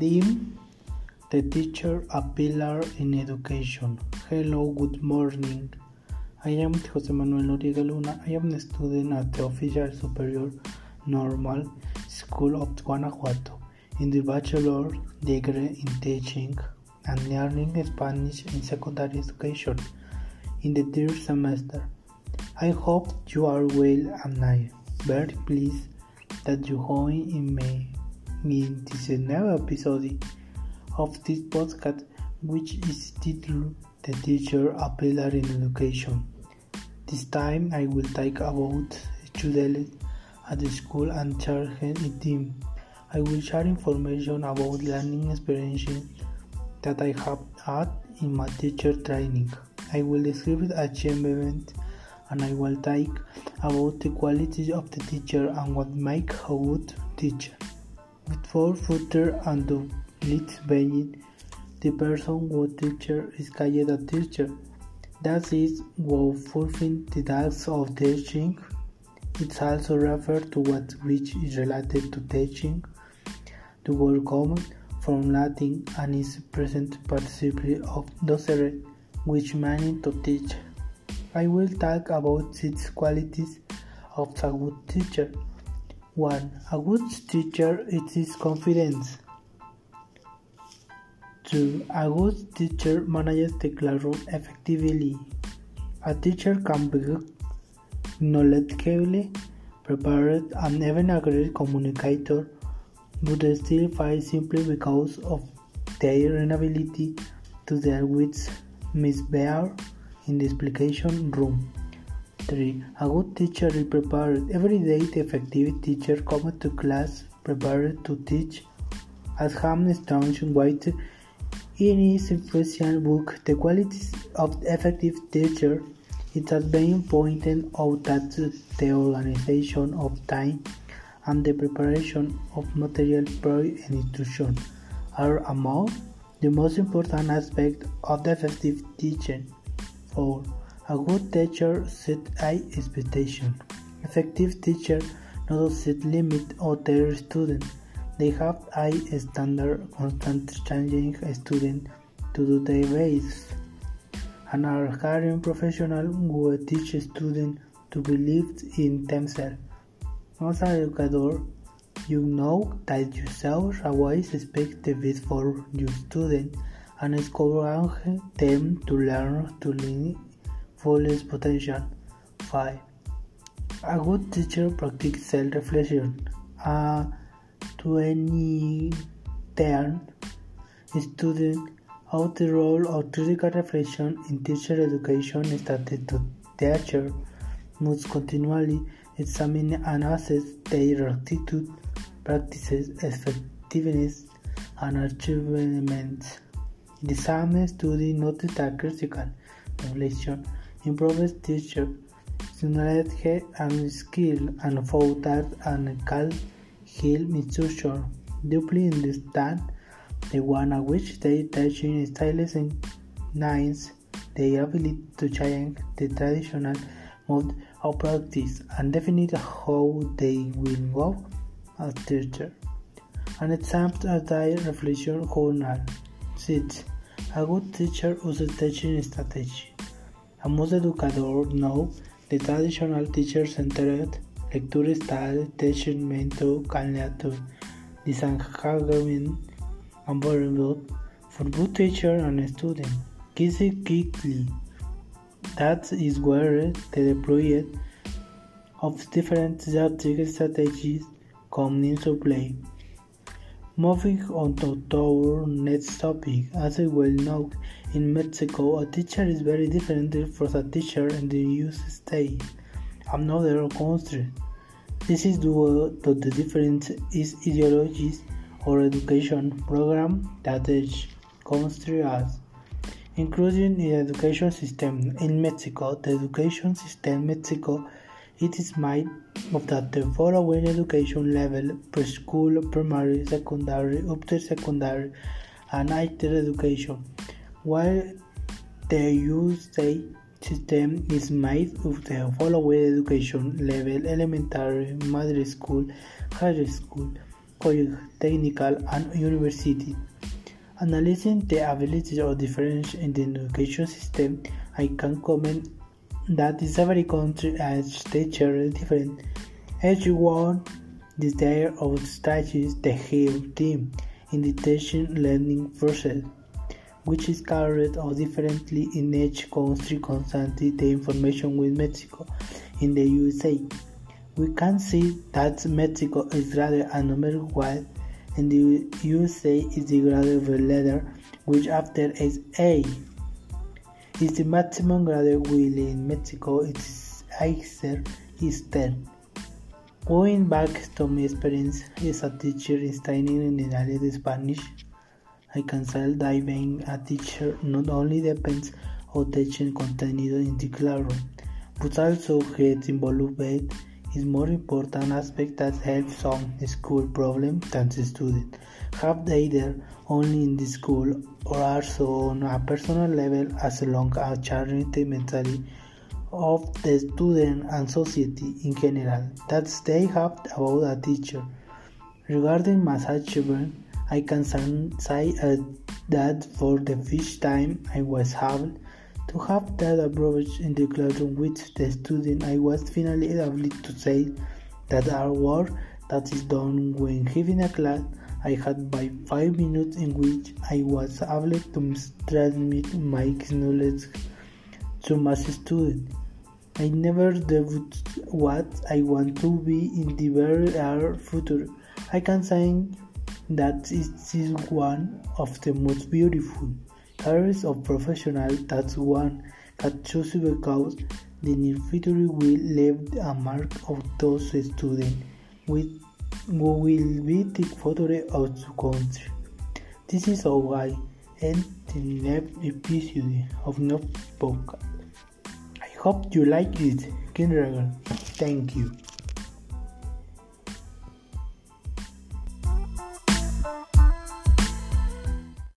Dean, the teacher, a pillar in education. Hello, good morning. I am Jose Manuel Noriega Luna. I am a student at the Official Superior Normal School of Guanajuato in the bachelor degree in teaching and learning Spanish in secondary education in the third semester. I hope you are well and I very pleased that you join in me in this new episode of this podcast which is titled The Teacher a Pillar in Education. This time I will talk about students at the school and charge a team. I will share information about learning experiences that I have had in my teacher training. I will describe achievement and I will talk about the qualities of the teacher and what makes a good teacher. Without further ado, let's begin. The person who teacher is called a teacher. That is what fulfills the task of teaching. It's also referred to what which is related to teaching. The word comes from Latin and is present participle of docere, which means to teach. I will talk about six qualities of a good teacher. 1. A good teacher is his confidence. 2. A good teacher manages the classroom effectively. A teacher can be knowledgeable, prepared, and even a great communicator, but they still fail simply because of their inability to deal with misbehavior in the explication room. 3. A good teacher is prepared. Every day, the effective teacher comes to class prepared to teach. As James Stronge writes in his influential book, The Qualities of Effective Teacher, it has been pointed out that the organization of time and the preparation of material per institution are among the most important aspects of the effective teaching. 4. A good teacher sets high expectations. Effective teachers not set limits on their students. They have high standard, constant changing students to do their best, are caring professionals who teach students to believe in themselves. As an educator, you know that you should always expect the best for your students and encourage them to learn to learn full potential. 5. A good teacher practices self-reflection. A 2010 student of the role of critical reflection in teacher education stated to teacher must continually examine and assess their attitude, practices, effectiveness, and achievements. The same study noted that critical reflection improves teacher knowledge and skill and found that and can help instruction deeply understand the one at which they teaching styles and nines their ability to change the traditional mode of practice and define how they will work as teacher. An example of their reflection journal. 6. A good teacher uses teaching strategy. Most educador know the traditional teacher-centered lecture style teaching method can lead to disengagement and burnout for both teacher and student. Quickly. That is where the deployment of different didactic strategies come into play. Moving on to our next topic, as I well know, in Mexico, a teacher is very different from a teacher in the United States, another country. This is due to the difference is ideologies or education program that each country has, including the education system in Mexico. The education system in Mexico it is made of the following education level preschool, primary, secondary, upper secondary, and higher education, while the USA system is made of the following education level elementary, middle school, high school, college, technical, and university. Analyzing the abilities of difference in the education system, I can comment that in every country each teacher is different. Each one desire or strategies the whole team in the teaching learning process, which is carried out differently in each country constantly the information with Mexico in the USA. We can see that Mexico is rather a number one and the USA is the the letter which after is A. Is the maximum grade will in Mexico its answer is 10. Going back to my experience as a teacher studying in the area Spanish, I can say that being a teacher not only depends on teaching content in the classroom, but also get involved is more important aspect that helps some school problem than the student have either only in the school or also on a personal level as long as charity mentally of the student and society in general that they have about a teacher. Regarding achievement, I can say uh, that for the first time I was able to have that approach in the classroom with the student, I was finally able to say that our work that is done when giving a class I had by five minutes in which I was able to transmit my knowledge to my students. I never doubted what I want to be in the very near future. I can say that it is one of the most beautiful Careers of professional that one can choose because the future will leave a mark of those students with who will be the future of the country. This is how I end the next episode of no podcast. I hope you like it, kindergarten. Thank you.